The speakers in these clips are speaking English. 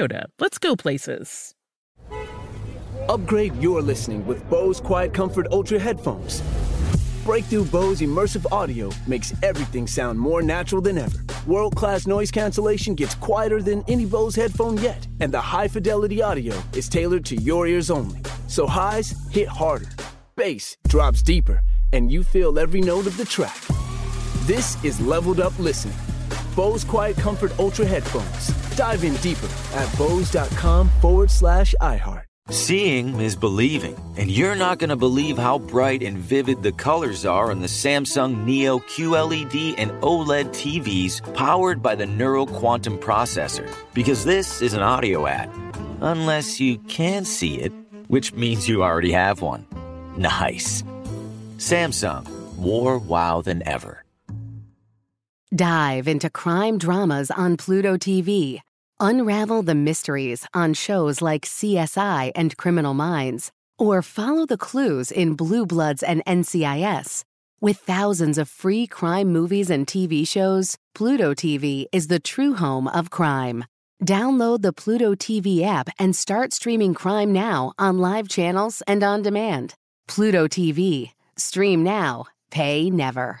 Toyota. Let's go places. Upgrade your listening with Bose Quiet Comfort Ultra headphones. Breakthrough Bose immersive audio makes everything sound more natural than ever. World class noise cancellation gets quieter than any Bose headphone yet, and the high fidelity audio is tailored to your ears only. So highs hit harder, bass drops deeper, and you feel every note of the track. This is leveled up listening. Bose Quiet Comfort Ultra headphones. Dive in deeper at Bose.com forward slash iHeart. Seeing is believing, and you're not going to believe how bright and vivid the colors are on the Samsung Neo QLED and OLED TVs powered by the Neural Quantum Processor. Because this is an audio ad. Unless you can see it, which means you already have one. Nice. Samsung, more wow than ever. Dive into crime dramas on Pluto TV. Unravel the mysteries on shows like CSI and Criminal Minds. Or follow the clues in Blue Bloods and NCIS. With thousands of free crime movies and TV shows, Pluto TV is the true home of crime. Download the Pluto TV app and start streaming crime now on live channels and on demand. Pluto TV. Stream now, pay never.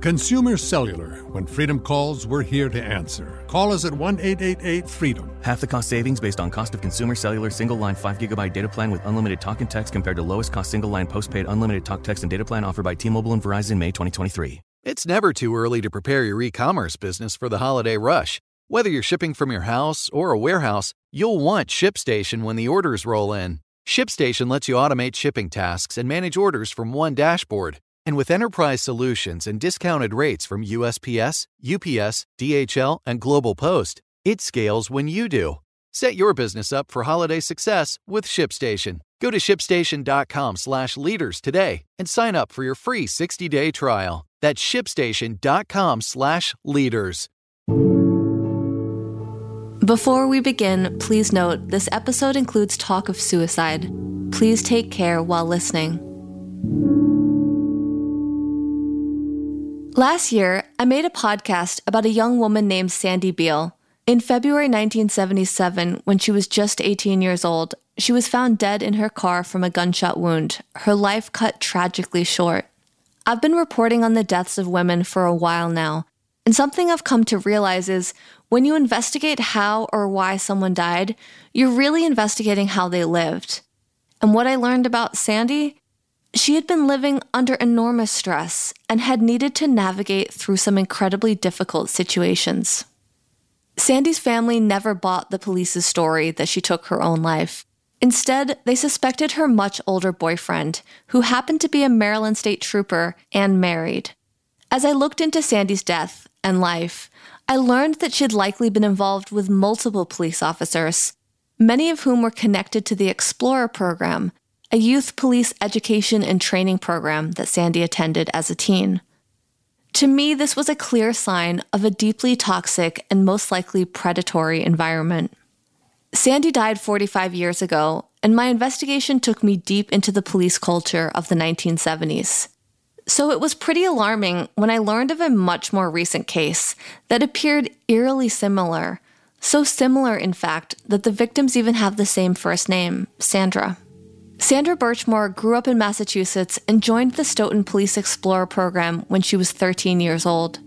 Consumer Cellular. When freedom calls, we're here to answer. Call us at 1 888 freedom. Half the cost savings based on cost of consumer cellular single line 5 gigabyte data plan with unlimited talk and text compared to lowest cost single line postpaid unlimited talk, text, and data plan offered by T Mobile and Verizon May 2023. It's never too early to prepare your e commerce business for the holiday rush. Whether you're shipping from your house or a warehouse, you'll want ShipStation when the orders roll in. ShipStation lets you automate shipping tasks and manage orders from one dashboard. And with enterprise solutions and discounted rates from USPS, UPS, DHL, and Global Post, it scales when you do. Set your business up for holiday success with ShipStation. Go to shipstation.com/leaders today and sign up for your free 60-day trial. That's shipstation.com/leaders. Before we begin, please note this episode includes talk of suicide. Please take care while listening. Last year, I made a podcast about a young woman named Sandy Beale. In February 1977, when she was just 18 years old, she was found dead in her car from a gunshot wound, her life cut tragically short. I've been reporting on the deaths of women for a while now, and something I've come to realize is when you investigate how or why someone died, you're really investigating how they lived. And what I learned about Sandy she had been living under enormous stress and had needed to navigate through some incredibly difficult situations. Sandy's family never bought the police's story that she took her own life. Instead, they suspected her much older boyfriend, who happened to be a Maryland state trooper and married. As I looked into Sandy's death and life, I learned that she'd likely been involved with multiple police officers, many of whom were connected to the Explorer program, a youth police education and training program that Sandy attended as a teen. To me, this was a clear sign of a deeply toxic and most likely predatory environment. Sandy died 45 years ago, and my investigation took me deep into the police culture of the 1970s. So it was pretty alarming when I learned of a much more recent case that appeared eerily similar. So similar, in fact, that the victims even have the same first name, Sandra. Sandra Birchmore grew up in Massachusetts and joined the Stoughton Police Explorer program when she was 13 years old.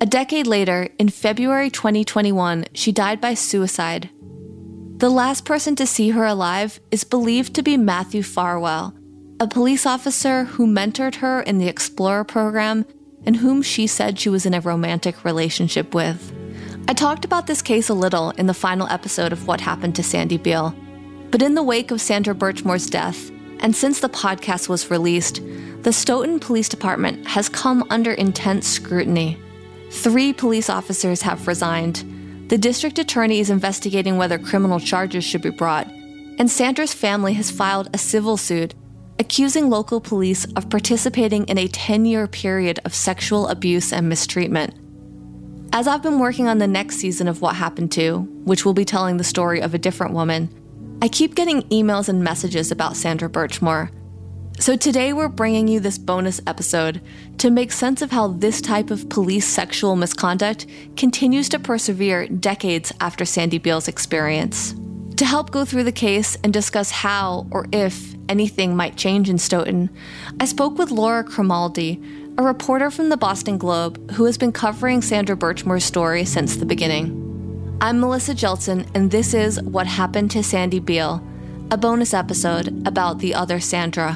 A decade later, in February 2021, she died by suicide. The last person to see her alive is believed to be Matthew Farwell, a police officer who mentored her in the Explorer program and whom she said she was in a romantic relationship with. I talked about this case a little in the final episode of What Happened to Sandy Beale, but in the wake of Sandra Birchmore's death, and since the podcast was released, the Stoughton Police Department has come under intense scrutiny. Three police officers have resigned. The district attorney is investigating whether criminal charges should be brought, and Sandra's family has filed a civil suit accusing local police of participating in a 10 year period of sexual abuse and mistreatment. As I've been working on the next season of What Happened To, which will be telling the story of a different woman, I keep getting emails and messages about Sandra Birchmore. So today we're bringing you this bonus episode to make sense of how this type of police sexual misconduct continues to persevere decades after Sandy Beale's experience. To help go through the case and discuss how or if anything might change in Stoughton, I spoke with Laura Crimaldi, a reporter from the Boston Globe who has been covering Sandra Birchmore's story since the beginning. I'm Melissa Jeltsen, and this is What Happened to Sandy Beale, a bonus episode about the other Sandra.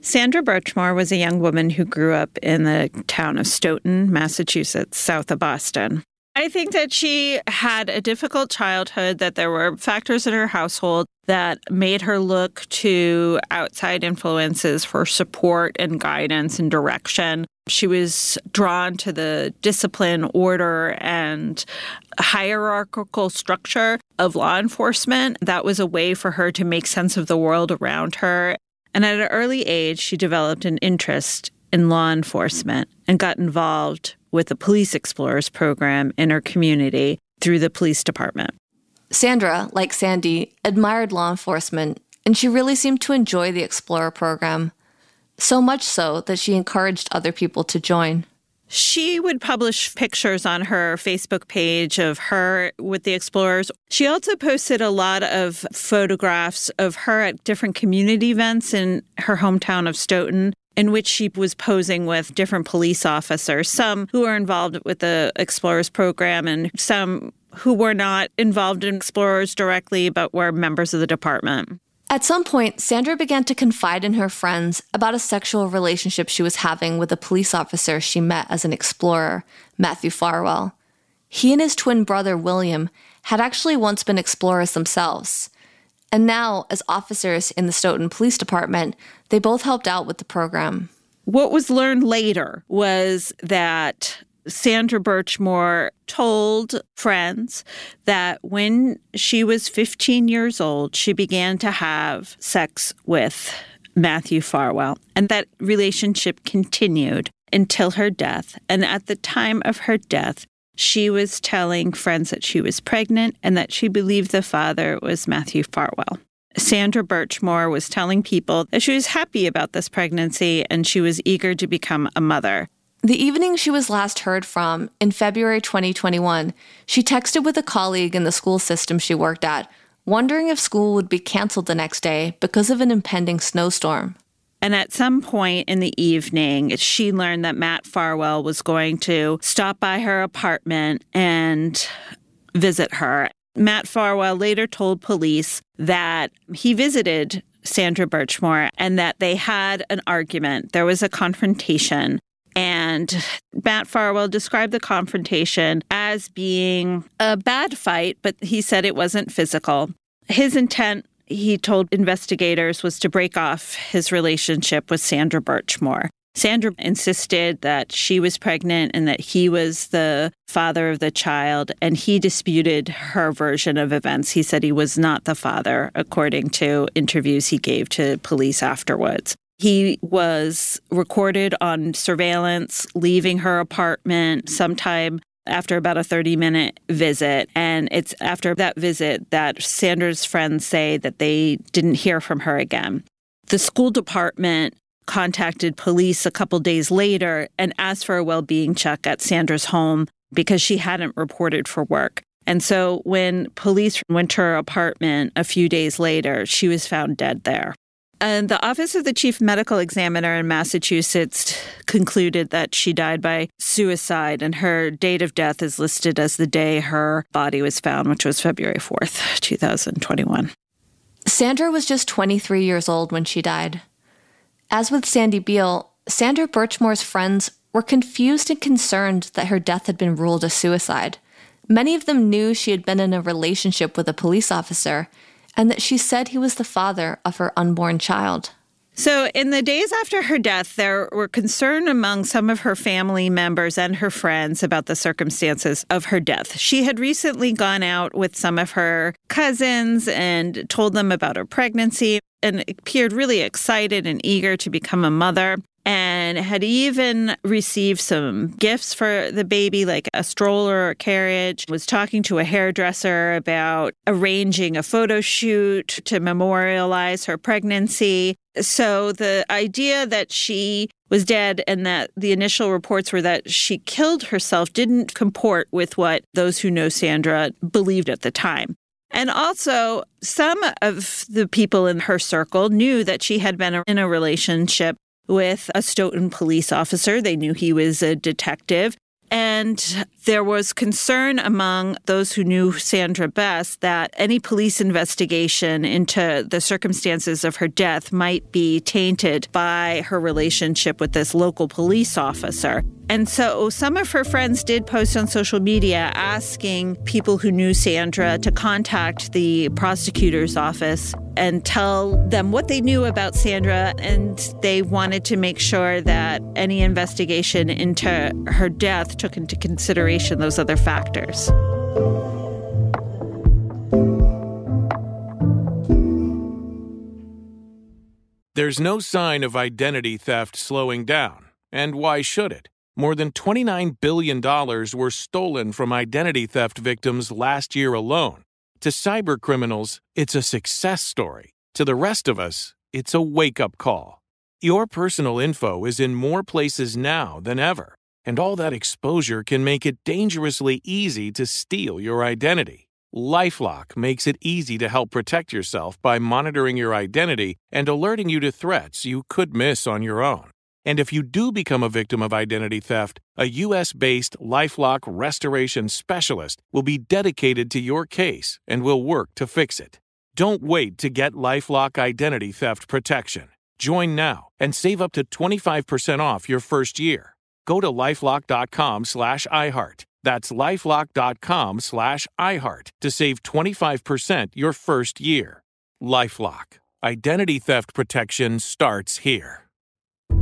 Sandra Birchmore was a young woman who grew up in the town of Stoughton, Massachusetts, south of Boston. I think that she had a difficult childhood, that there were factors in her household that made her look to outside influences for support and guidance and direction. She was drawn to the discipline, order, and hierarchical structure of law enforcement. That was a way for her to make sense of the world around her. And at an early age, she developed an interest in law enforcement and got involved with the Police Explorers program in her community through the police department. Sandra, like Sandy, admired law enforcement, and she really seemed to enjoy the Explorer program. So much so that she encouraged other people to join. She would publish pictures on her Facebook page of her with the explorers. She also posted a lot of photographs of her at different community events in her hometown of Stoughton in which she was posing with different police officers, some who were involved with the Explorers program and some who were not involved in Explorers directly but were members of the department. At some point, Sandra began to confide in her friends about a sexual relationship she was having with a police officer she met as an explorer, Matthew Farwell. He and his twin brother, William, had actually once been explorers themselves. And now, as officers in the Stoughton Police Department, they both helped out with the program. What was learned later was that Sandra Birchmore told friends that when she was 15 years old, she began to have sex with Matthew Farwell. And that relationship continued until her death. And at the time of her death, she was telling friends that she was pregnant and that she believed the father was Matthew Farwell. Sandra Birchmore was telling people that she was happy about this pregnancy and she was eager to become a mother. The evening she was last heard from, in February 2021, she texted with a colleague in the school system she worked at, wondering if school would be canceled the next day because of an impending snowstorm. And at some point in the evening, she learned that Matt Farwell was going to stop by her apartment and visit her. Matt Farwell later told police that he visited Sandra Birchmore and that they had an argument. There was a confrontation. And Matt Farwell described the confrontation as being a bad fight, but he said it wasn't physical. His intent he told investigators was to break off his relationship with Sandra Birchmore. Sandra insisted that she was pregnant and that he was the father of the child, and he disputed her version of events. He said he was not the father, according to interviews he gave to police afterwards. He was recorded on surveillance leaving her apartment sometime after about a 30 minute visit. And it's after that visit that Sandra's friends say that they didn't hear from her again. The school department contacted police a couple days later and asked for a well being check at Sandra's home because she hadn't reported for work. And so when police went to her apartment a few days later, she was found dead there. And the Office of the Chief Medical Examiner in Massachusetts concluded that she died by suicide, and her date of death is listed as the day her body was found, which was February 4th, 2021. Sandra was just 23 years old when she died. As with Sandy Beal, Sandra Birchmore's friends were confused and concerned that her death had been ruled a suicide. Many of them knew she had been in a relationship with a police officer and that she said he was the father of her unborn child. So, in the days after her death, there were concern among some of her family members and her friends about the circumstances of her death. She had recently gone out with some of her cousins and told them about her pregnancy and appeared really excited and eager to become a mother and had even received some gifts for the baby, like a stroller or a carriage. Was talking to a hairdresser about arranging a photo shoot to memorialize her pregnancy. So the idea that she was dead and that the initial reports were that she killed herself didn't comport with what those who know Sandra believed at the time. And also, some of the people in her circle knew that she had been in a relationship with a Stoughton police officer. They knew he was a detective. And there was concern among those who knew Sandra best that any police investigation into the circumstances of her death might be tainted by her relationship with this local police officer. And so some of her friends did post on social media asking people who knew Sandra to contact the prosecutor's office and tell them what they knew about Sandra. And they wanted to make sure that any investigation into her death took into consideration those other factors. There's no sign of identity theft slowing down. And why should it? More than $29 billion were stolen from identity theft victims last year alone. To cybercriminals, it's a success story. To the rest of us, it's a wake up call. Your personal info is in more places now than ever, and all that exposure can make it dangerously easy to steal your identity. Lifelock makes it easy to help protect yourself by monitoring your identity and alerting you to threats you could miss on your own. And if you do become a victim of identity theft, a US based Lifelock restoration specialist will be dedicated to your case and will work to fix it. Don't wait to get Lifelock identity theft protection. Join now and save up to 25% off your first year. Go to lifelock.com slash iHeart. That's lifelock.com slash iHeart to save 25% your first year. Lifelock. Identity theft protection starts here.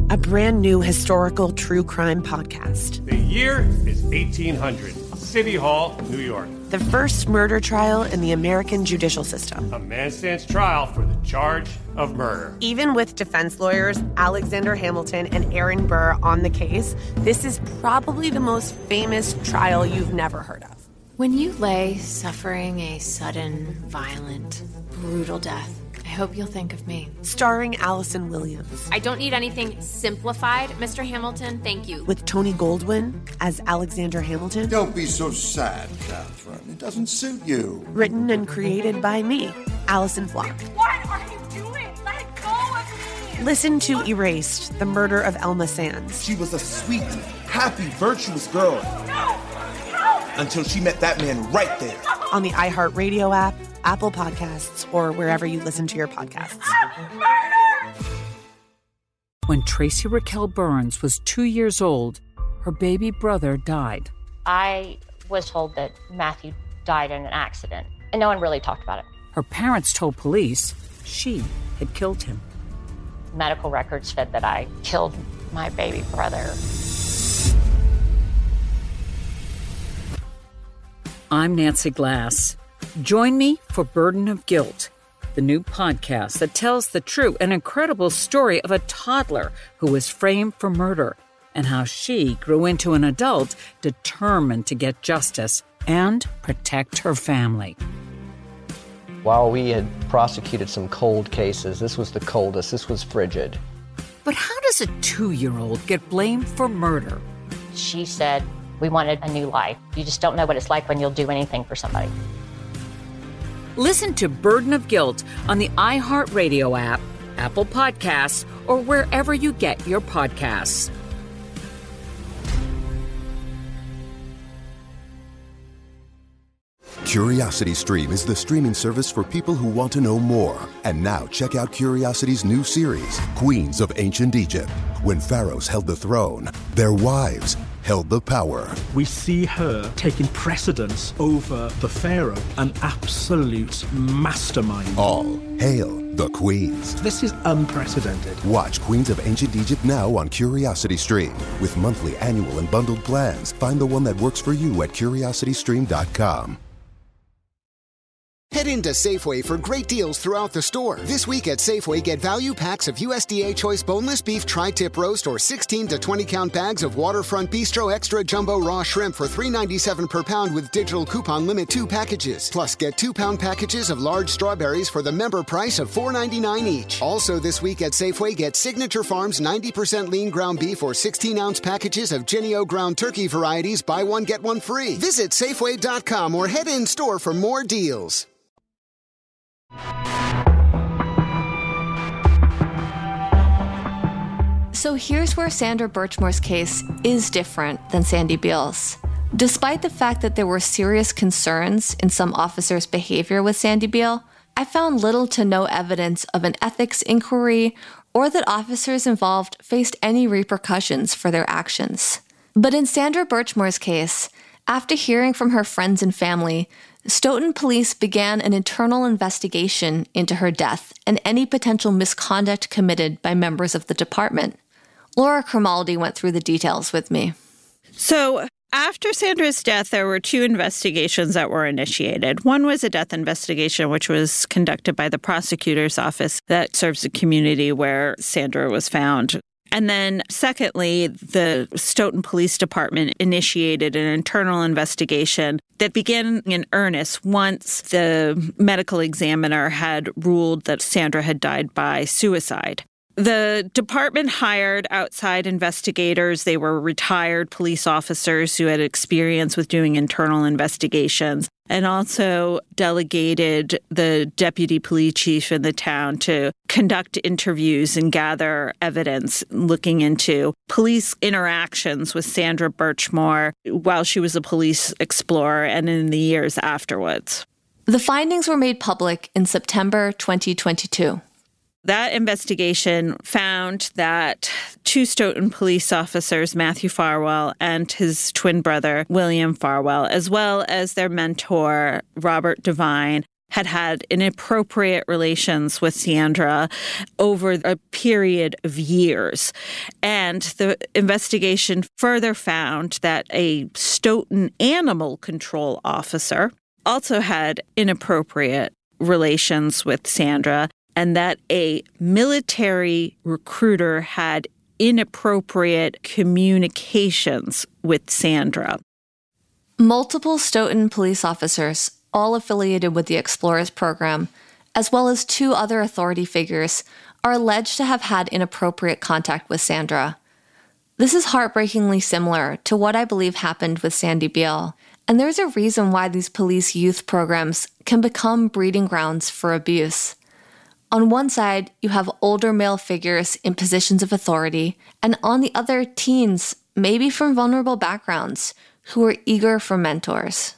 A brand new historical true crime podcast. The year is 1800, City Hall, New York. The first murder trial in the American judicial system. A man stands trial for the charge of murder. Even with defense lawyers Alexander Hamilton and Aaron Burr on the case, this is probably the most famous trial you've never heard of. When you lay suffering a sudden, violent, brutal death, I hope you'll think of me. Starring Allison Williams. I don't need anything simplified, Mr. Hamilton. Thank you. With Tony Goldwyn as Alexander Hamilton. Don't be so sad, Catherine. It doesn't suit you. Written and created by me, Allison Glock. What are you doing? Let go of me! Listen to Erased, the murder of Elma Sands. She was a sweet, happy, virtuous girl. No! No! Until she met that man right there. On the iHeartRadio app, Apple Podcasts, or wherever you listen to your podcasts. When Tracy Raquel Burns was two years old, her baby brother died. I was told that Matthew died in an accident, and no one really talked about it. Her parents told police she had killed him. Medical records said that I killed my baby brother. I'm Nancy Glass. Join me for Burden of Guilt, the new podcast that tells the true and incredible story of a toddler who was framed for murder and how she grew into an adult determined to get justice and protect her family. While we had prosecuted some cold cases, this was the coldest, this was frigid. But how does a two year old get blamed for murder? She said, We wanted a new life. You just don't know what it's like when you'll do anything for somebody. Listen to Burden of Guilt on the iHeartRadio app, Apple Podcasts, or wherever you get your podcasts. Curiosity Stream is the streaming service for people who want to know more. And now check out Curiosity's new series, Queens of Ancient Egypt. When pharaohs held the throne, their wives held the power. We see her taking precedence over the pharaoh, an absolute mastermind. All hail the queens. This is unprecedented. Watch Queens of Ancient Egypt now on Curiosity Stream. With monthly, annual, and bundled plans, find the one that works for you at curiositystream.com. Head into Safeway for great deals throughout the store. This week at Safeway, get value packs of USDA Choice Boneless Beef Tri Tip Roast or 16 to 20 count bags of Waterfront Bistro Extra Jumbo Raw Shrimp for $3.97 per pound with digital coupon limit two packages. Plus, get two pound packages of large strawberries for the member price of $4.99 each. Also, this week at Safeway, get Signature Farms 90% lean ground beef or 16 ounce packages of Jennie-O ground turkey varieties. Buy one, get one free. Visit Safeway.com or head in store for more deals. So here's where Sandra Birchmore's case is different than Sandy Beale's. Despite the fact that there were serious concerns in some officers' behavior with Sandy Beale, I found little to no evidence of an ethics inquiry or that officers involved faced any repercussions for their actions. But in Sandra Birchmore's case, after hearing from her friends and family, Stoughton police began an internal investigation into her death and any potential misconduct committed by members of the department. Laura Crimaldi went through the details with me. So, after Sandra's death, there were two investigations that were initiated. One was a death investigation, which was conducted by the prosecutor's office that serves the community where Sandra was found. And then, secondly, the Stoughton Police Department initiated an internal investigation that began in earnest once the medical examiner had ruled that Sandra had died by suicide. The department hired outside investigators. They were retired police officers who had experience with doing internal investigations and also delegated the deputy police chief in the town to conduct interviews and gather evidence looking into police interactions with Sandra Birchmore while she was a police explorer and in the years afterwards. The findings were made public in September 2022. That investigation found that two Stoughton police officers, Matthew Farwell and his twin brother, William Farwell, as well as their mentor, Robert Devine, had had inappropriate relations with Sandra over a period of years. And the investigation further found that a Stoughton animal control officer also had inappropriate relations with Sandra and that a military recruiter had inappropriate communications with Sandra. Multiple Stoughton police officers, all affiliated with the Explorers program, as well as two other authority figures, are alleged to have had inappropriate contact with Sandra. This is heartbreakingly similar to what I believe happened with Sandy Beale, and there's a reason why these police youth programs can become breeding grounds for abuse. On one side, you have older male figures in positions of authority, and on the other, teens, maybe from vulnerable backgrounds, who are eager for mentors.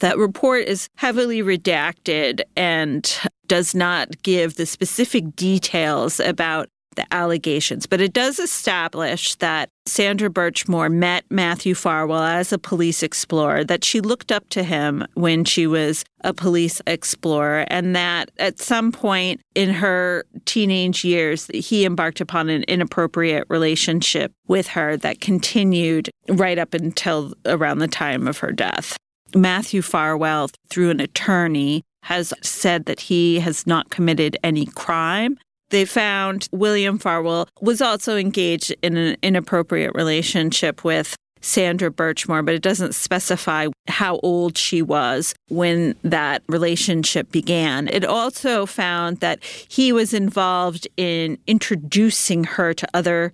That report is heavily redacted and does not give the specific details about the allegations, but it does establish that Sandra Birchmore met Matthew Farwell as a police explorer, that she looked up to him when she was a police explorer, and that at some point in her teenage years, he embarked upon an inappropriate relationship with her that continued right up until around the time of her death. Matthew Farwell, through an attorney, has said that he has not committed any crime they found William Farwell was also engaged in an inappropriate relationship with Sandra Birchmore, but it doesn't specify how old she was when that relationship began. It also found that he was involved in introducing her to other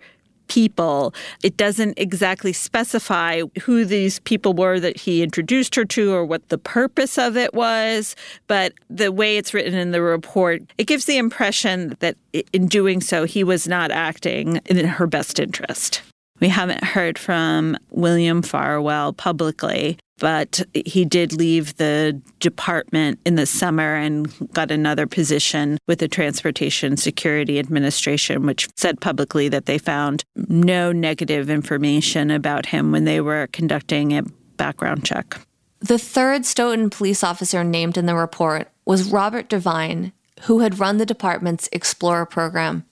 people. It doesn't exactly specify who these people were that he introduced her to or what the purpose of it was, but the way it's written in the report, it gives the impression that in doing so, he was not acting in her best interest. We haven't heard from William Farwell publicly, but he did leave the department in the summer and got another position with the Transportation Security Administration, which said publicly that they found no negative information about him when they were conducting a background check. The third Stoughton police officer named in the report was Robert Devine, who had run the department's Explorer program.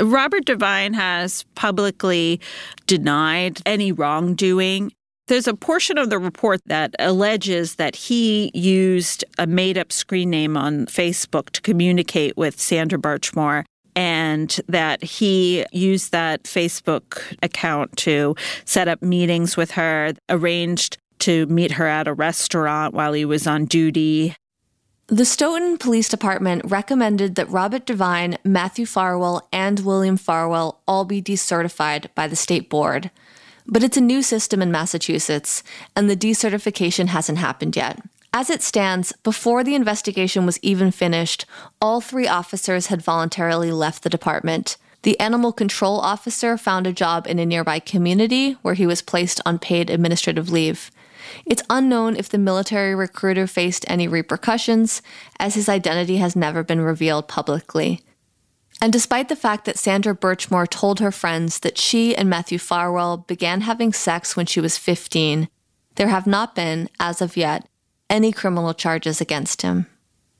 Robert Devine has publicly denied any wrongdoing. There's a portion of the report that alleges that he used a made up screen name on Facebook to communicate with Sandra Birchmore and that he used that Facebook account to set up meetings with her, arranged to meet her at a restaurant while he was on duty, the Stoughton Police Department recommended that Robert Devine, Matthew Farwell, and William Farwell all be decertified by the state board. But it's a new system in Massachusetts, and the decertification hasn't happened yet. As it stands, before the investigation was even finished, all three officers had voluntarily left the department. The animal control officer found a job in a nearby community where he was placed on paid administrative leave. It's unknown if the military recruiter faced any repercussions, as his identity has never been revealed publicly. And despite the fact that Sandra Birchmore told her friends that she and Matthew Farwell began having sex when she was 15, there have not been, as of yet, any criminal charges against him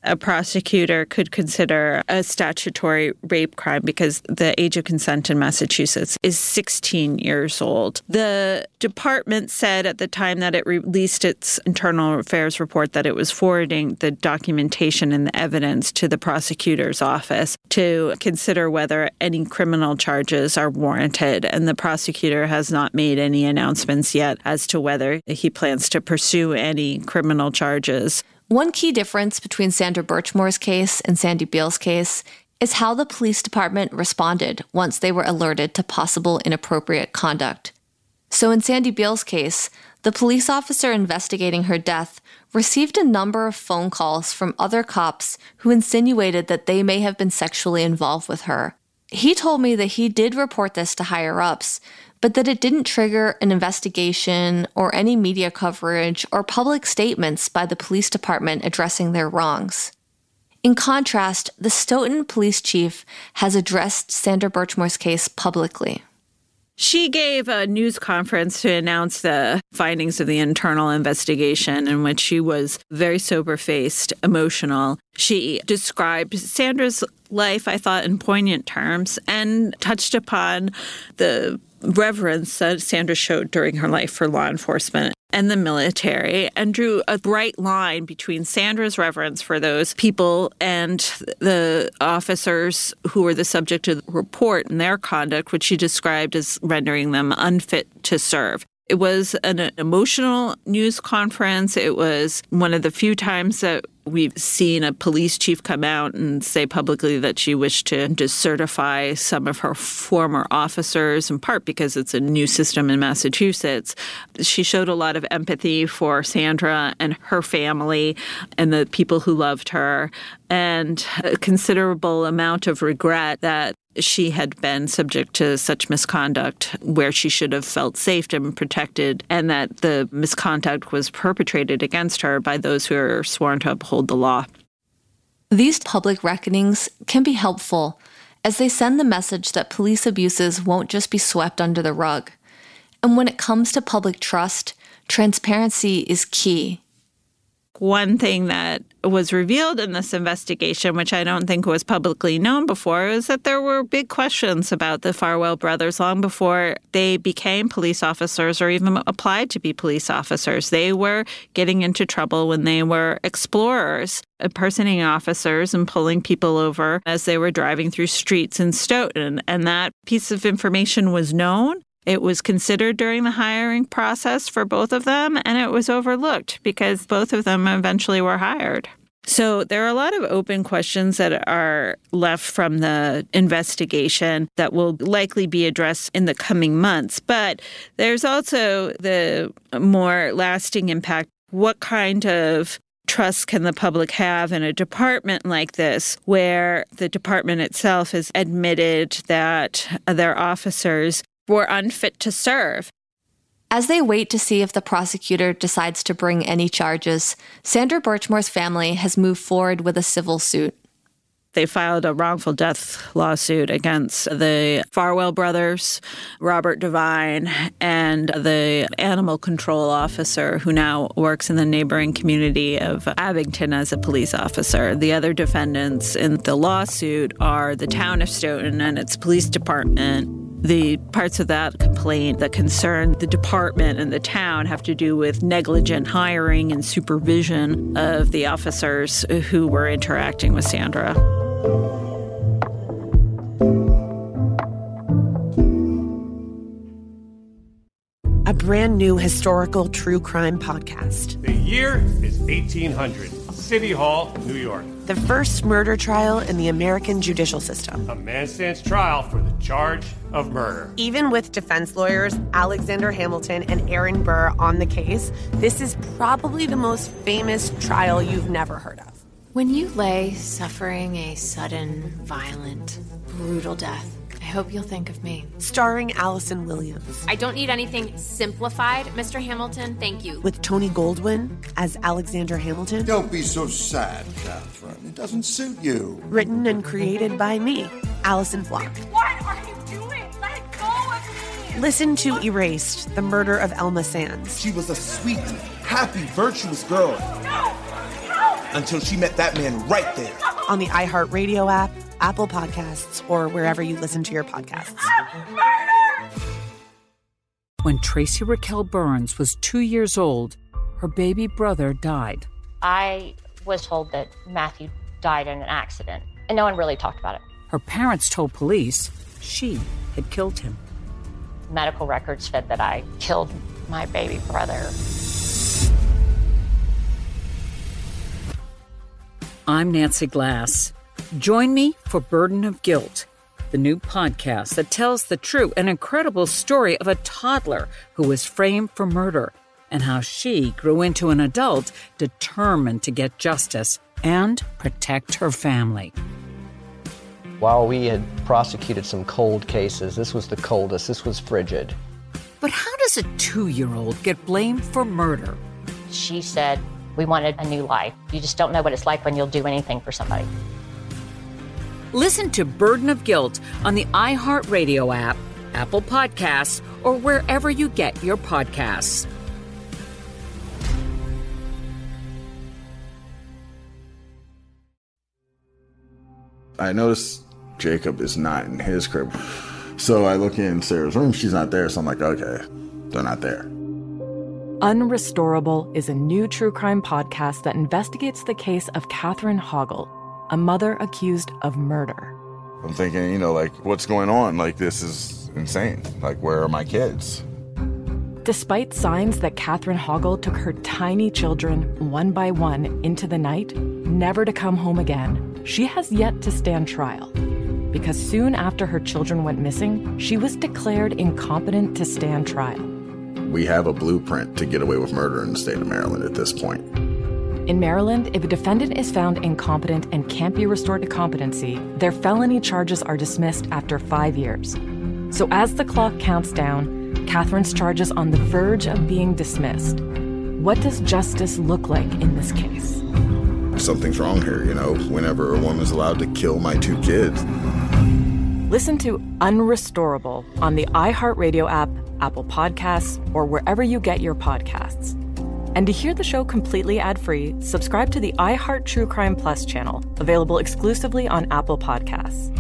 a prosecutor could consider a statutory rape crime because the age of consent in Massachusetts is 16 years old. The department said at the time that it released its internal affairs report that it was forwarding the documentation and the evidence to the prosecutor's office to consider whether any criminal charges are warranted. And the prosecutor has not made any announcements yet as to whether he plans to pursue any criminal charges. One key difference between Sandra Birchmore's case and Sandy Beale's case is how the police department responded once they were alerted to possible inappropriate conduct. So, in Sandy Beale's case, the police officer investigating her death received a number of phone calls from other cops who insinuated that they may have been sexually involved with her. He told me that he did report this to higher ups, but that it didn't trigger an investigation or any media coverage or public statements by the police department addressing their wrongs. In contrast, the Stoughton police chief has addressed Sandra Birchmore's case publicly. She gave a news conference to announce the findings of the internal investigation, in which she was very sober faced, emotional. She described Sandra's life, I thought, in poignant terms and touched upon the reverence that Sandra showed during her life for law enforcement and the military and drew a bright line between Sandra's reverence for those people and the officers who were the subject of the report and their conduct, which she described as rendering them unfit to serve. It was an emotional news conference. It was one of the few times that we've seen a police chief come out and say publicly that she wished to decertify some of her former officers, in part because it's a new system in Massachusetts. She showed a lot of empathy for Sandra and her family and the people who loved her, and a considerable amount of regret that she had been subject to such misconduct where she should have felt safe and protected, and that the misconduct was perpetrated against her by those who are sworn to uphold the law. These public reckonings can be helpful, as they send the message that police abuses won't just be swept under the rug. And when it comes to public trust, transparency is key. One thing that was revealed in this investigation, which I don't think was publicly known before, is that there were big questions about the Farwell brothers long before they became police officers or even applied to be police officers. They were getting into trouble when they were explorers, impersonating officers and pulling people over as they were driving through streets in Stoughton. And that piece of information was known. It was considered during the hiring process for both of them, and it was overlooked because both of them eventually were hired. So there are a lot of open questions that are left from the investigation that will likely be addressed in the coming months. But there's also the more lasting impact. What kind of trust can the public have in a department like this, where the department itself has admitted that their officers were unfit to serve. As they wait to see if the prosecutor decides to bring any charges, Sandra Birchmore's family has moved forward with a civil suit. They filed a wrongful death lawsuit against the Farwell brothers, Robert Devine, and the animal control officer who now works in the neighboring community of Abington as a police officer. The other defendants in the lawsuit are the town of Stoughton and its police department, the parts of that complaint that concern the department and the town have to do with negligent hiring and supervision of the officers who were interacting with Sandra. A brand new historical true crime podcast. The year is 1800. City Hall, New York. The first murder trial in the American judicial system. A man stands trial for the charge of murder. Even with defense lawyers Alexander Hamilton and Aaron Burr on the case, this is probably the most famous trial you've never heard of. When you lay suffering a sudden, violent, brutal death, I hope you'll think of me. Starring Allison Williams. I don't need anything simplified, Mr. Hamilton. Thank you. With Tony Goldwyn as Alexander Hamilton. Don't be so sad, Catherine. It doesn't suit you. Written and created by me, Allison Glock. What are you doing? Let go of me! Listen to Erased, the murder of Elma Sands. She was a sweet, happy, virtuous girl. No! No! Until she met that man right there. On the iHeartRadio app, Apple Podcasts, or wherever you listen to your podcasts. When Tracy Raquel Burns was two years old, her baby brother died. I was told that Matthew died in an accident, and no one really talked about it. Her parents told police she had killed him. Medical records said that I killed my baby brother. I'm Nancy Glass. Join me for Burden of Guilt, the new podcast that tells the true and incredible story of a toddler who was framed for murder and how she grew into an adult determined to get justice and protect her family. While we had prosecuted some cold cases, this was the coldest. This was frigid. But how does a two year old get blamed for murder? She said, We wanted a new life. You just don't know what it's like when you'll do anything for somebody. Listen to Burden of Guilt on the iHeartRadio app, Apple Podcasts, or wherever you get your podcasts. I noticed Jacob is not in his crib. So I look in Sarah's room, she's not there. So I'm like, okay, they're not there. Unrestorable is a new true crime podcast that investigates the case of Catherine Hoggle, a mother accused of murder. I'm thinking, you know, like, what's going on? Like, this is insane. Like, where are my kids? Despite signs that Catherine Hoggle took her tiny children one by one into the night, never to come home again, she has yet to stand trial. Because soon after her children went missing, she was declared incompetent to stand trial. We have a blueprint to get away with murder in the state of Maryland at this point. In Maryland, if a defendant is found incompetent and can't be restored to competency, their felony charges are dismissed after five years. So as the clock counts down, Catherine's charges on the verge of being dismissed. What does justice look like in this case? Something's wrong here, you know, whenever a woman's allowed to kill my two kids. Listen to Unrestorable on the iHeartRadio app, Apple Podcasts, or wherever you get your podcasts. And to hear the show completely ad-free, subscribe to the iHeart True Crime Plus channel, available exclusively on Apple Podcasts.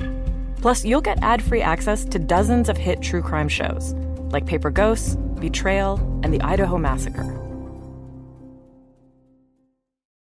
Plus, you'll get ad-free access to dozens of hit true crime shows, like Paper Ghosts, Betrayal, and the Idaho Massacre.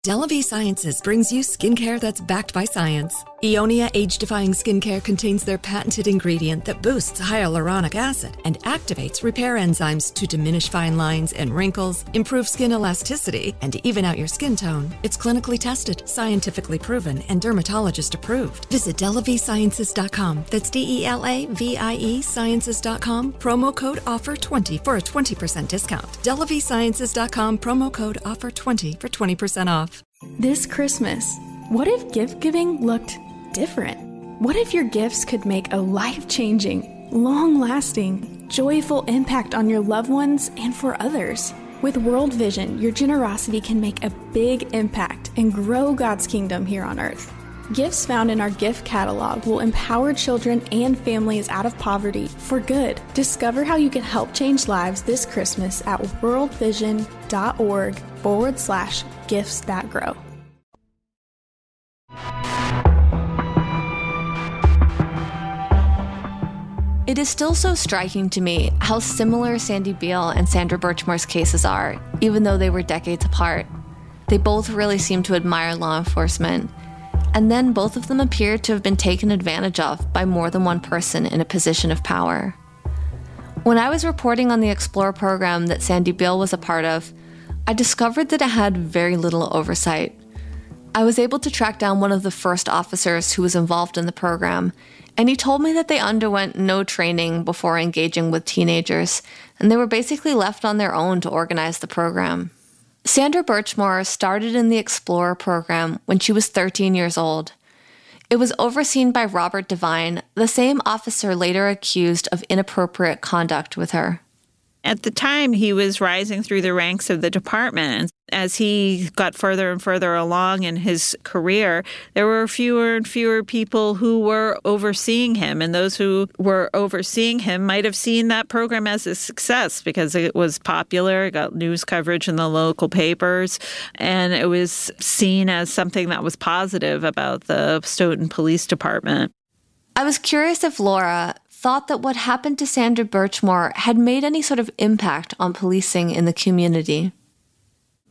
Delavie Sciences brings you skincare that's backed by science. Eonia age defying skincare contains their patented ingredient that boosts hyaluronic acid and activates repair enzymes to diminish fine lines and wrinkles, improve skin elasticity, and even out your skin tone. It's clinically tested, scientifically proven, and dermatologist approved. Visit DelaVieSciences.com. That's D E L A V I E Sciences.com. Promo code OFFER20 for a 20% discount. DelaVieSciences.com. Promo code OFFER20 for 20% off. This Christmas, what if gift giving looked different? What if your gifts could make a life changing, long lasting, joyful impact on your loved ones and for others? With World Vision, your generosity can make a big impact and grow God's kingdom here on earth. Gifts found in our gift catalog will empower children and families out of poverty for good. Discover how you can help change lives this Christmas at worldvision.org forward slash gifts that grow. It is still so striking to me how similar Sandy Beal and Sandra Birchmore's cases are, even though they were decades apart. They both really seem to admire law enforcement, and then both of them appear to have been taken advantage of by more than one person in a position of power. When I was reporting on the Explorer program that Sandy Beal was a part of, I discovered that it had very little oversight. I was able to track down one of the first officers who was involved in the program, and he told me that they underwent no training before engaging with teenagers, and they were basically left on their own to organize the program. Sandra Birchmore started in the Explorer program when she was 13 years old. It was overseen by Robert Devine, the same officer later accused of inappropriate conduct with her. At the time, he was rising through the ranks of the department. As he got further and further along in his career, there were fewer and fewer people who were overseeing him. And those who were overseeing him might have seen that program as a success because it was popular, it got news coverage in the local papers, and it was seen as something that was positive about the Stoughton Police Department. I was curious if Laura thought that what happened to Sandra Birchmore had made any sort of impact on policing in the community.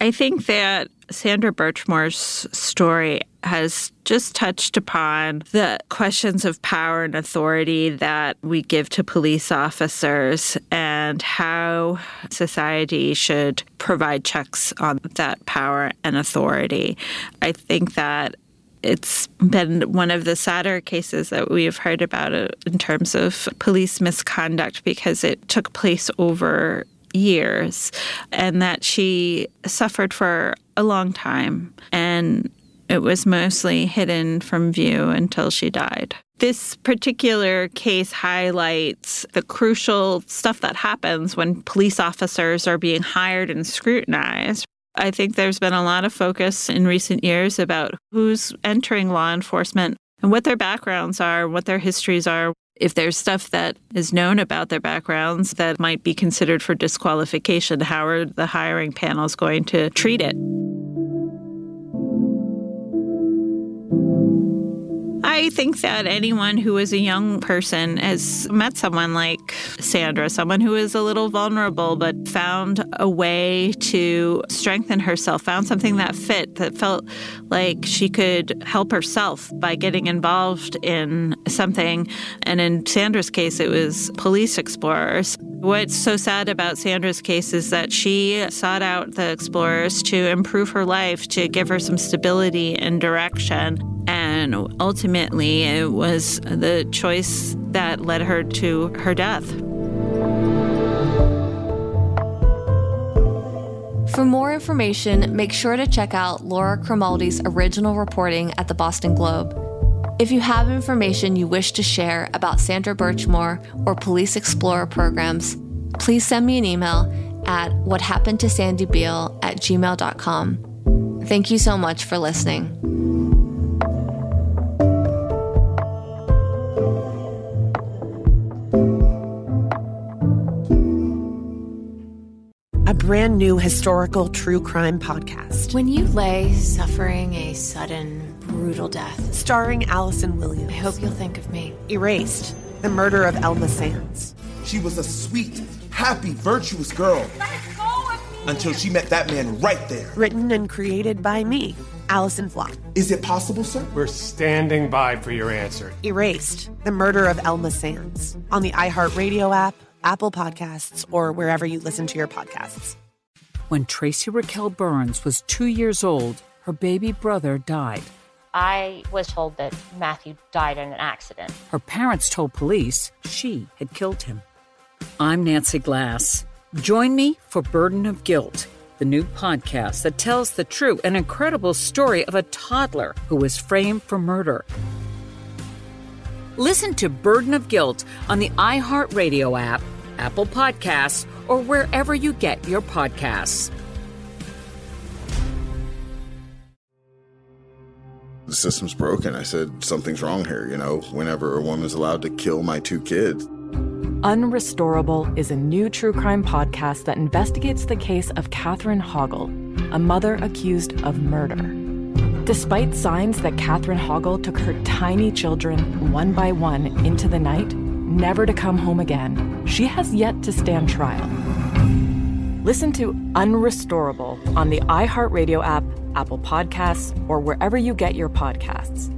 I think that Sandra Birchmore's story has just touched upon the questions of power and authority that we give to police officers and how society should provide checks on that power and authority. I think that it's been one of the sadder cases that we have heard about uh, in terms of police misconduct because it took place over years and that she suffered for a long time and it was mostly hidden from view until she died. This particular case highlights the crucial stuff that happens when police officers are being hired and scrutinized. I think there's been a lot of focus in recent years about who's entering law enforcement and what their backgrounds are, what their histories are. If there's stuff that is known about their backgrounds that might be considered for disqualification, how are the hiring panels going to treat it? I think that anyone who is a young person has met someone like Sandra, someone who is a little vulnerable but found a way to strengthen herself, found something that fit, that felt like she could help herself by getting involved in something. And in Sandra's case, it was police explorers. What's so sad about Sandra's case is that she sought out the explorers to improve her life, to give her some stability and direction. And ultimately, it was the choice that led her to her death. For more information, make sure to check out Laura Crimaldi's original reporting at the Boston Globe. If you have information you wish to share about Sandra Birchmore or Police Explorer programs, please send me an email at whathappenedtosandybeal at gmail.com. Thank you so much for listening. A brand new historical true crime podcast. When you lay suffering a sudden brutal death, starring Allison Williams. I hope you'll think of me. Erased, the murder of Elma Sands. She was a sweet, happy, virtuous girl. Let go of me! Until she met that man right there. Written and created by me, Allison Glock. Is it possible, sir? We're standing by for your answer. Erased, the murder of Elma Sands. On the iHeartRadio app, Apple Podcasts, or wherever you listen to your podcasts. When Tracy Raquel Burns was two years old, her baby brother died. I was told that Matthew died in an accident. Her parents told police she had killed him. I'm Nancy Glass. Join me for Burden of Guilt, the new podcast that tells the true and incredible story of a toddler who was framed for murder. Listen to Burden of Guilt on the iHeartRadio app, Apple Podcasts, or wherever you get your podcasts. The system's broken. I said, something's wrong here, you know, whenever a woman's allowed to kill my two kids. Unrestorable is a new true crime podcast that investigates the case of Catherine Hoggle, a mother accused of murder. Despite signs that Catherine Hoggle took her tiny children one by one into the night, never to come home again, she has yet to stand trial. Listen to Unrestorable on the iHeartRadio app, Apple Podcasts, or wherever you get your podcasts.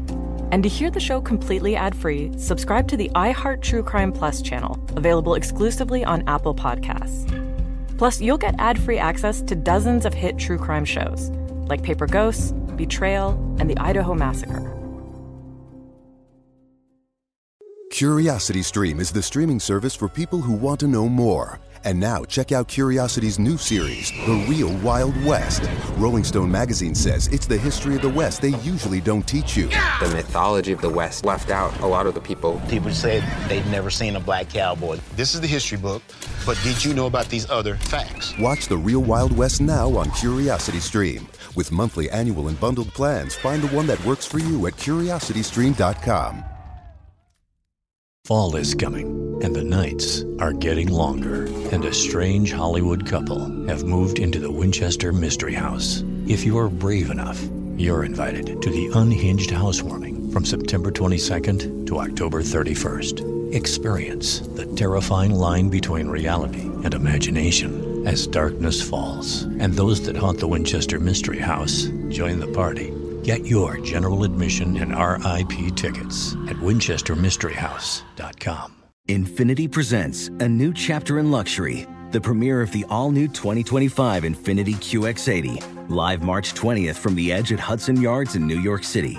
And to hear the show completely ad-free, subscribe to the iHeart True Crime Plus channel, available exclusively on Apple Podcasts. Plus, you'll get ad-free access to dozens of hit true crime shows, like Paper Ghosts, Betrayal, and the Idaho Massacre. Curiosity Stream is the streaming service for people who want to know more. And now check out Curiosity's new series, The Real Wild West. Rolling Stone magazine says it's the history of the West they usually don't teach you. The mythology of the West left out a lot of the people. People said they'd never seen a black cowboy. This is the history book, but did you know about these other facts? Watch The Real Wild West now on Curiosity Stream. With monthly, annual, and bundled plans, find the one that works for you at curiositystream.com. Fall is coming, and the nights are getting longer, and a strange Hollywood couple have moved into the Winchester Mystery House. If you're brave enough, you're invited to the Unhinged Housewarming from September 22nd to October 31st. Experience the terrifying line between reality and imagination as darkness falls, and those that haunt the Winchester Mystery House join the party. Get your general admission and RIP tickets at winchestermysteryhouse.com. Infiniti presents a new chapter in luxury, the premiere of the all-new 2025 Infiniti QX80, live March 20th from the Edge at Hudson Yards in New York City,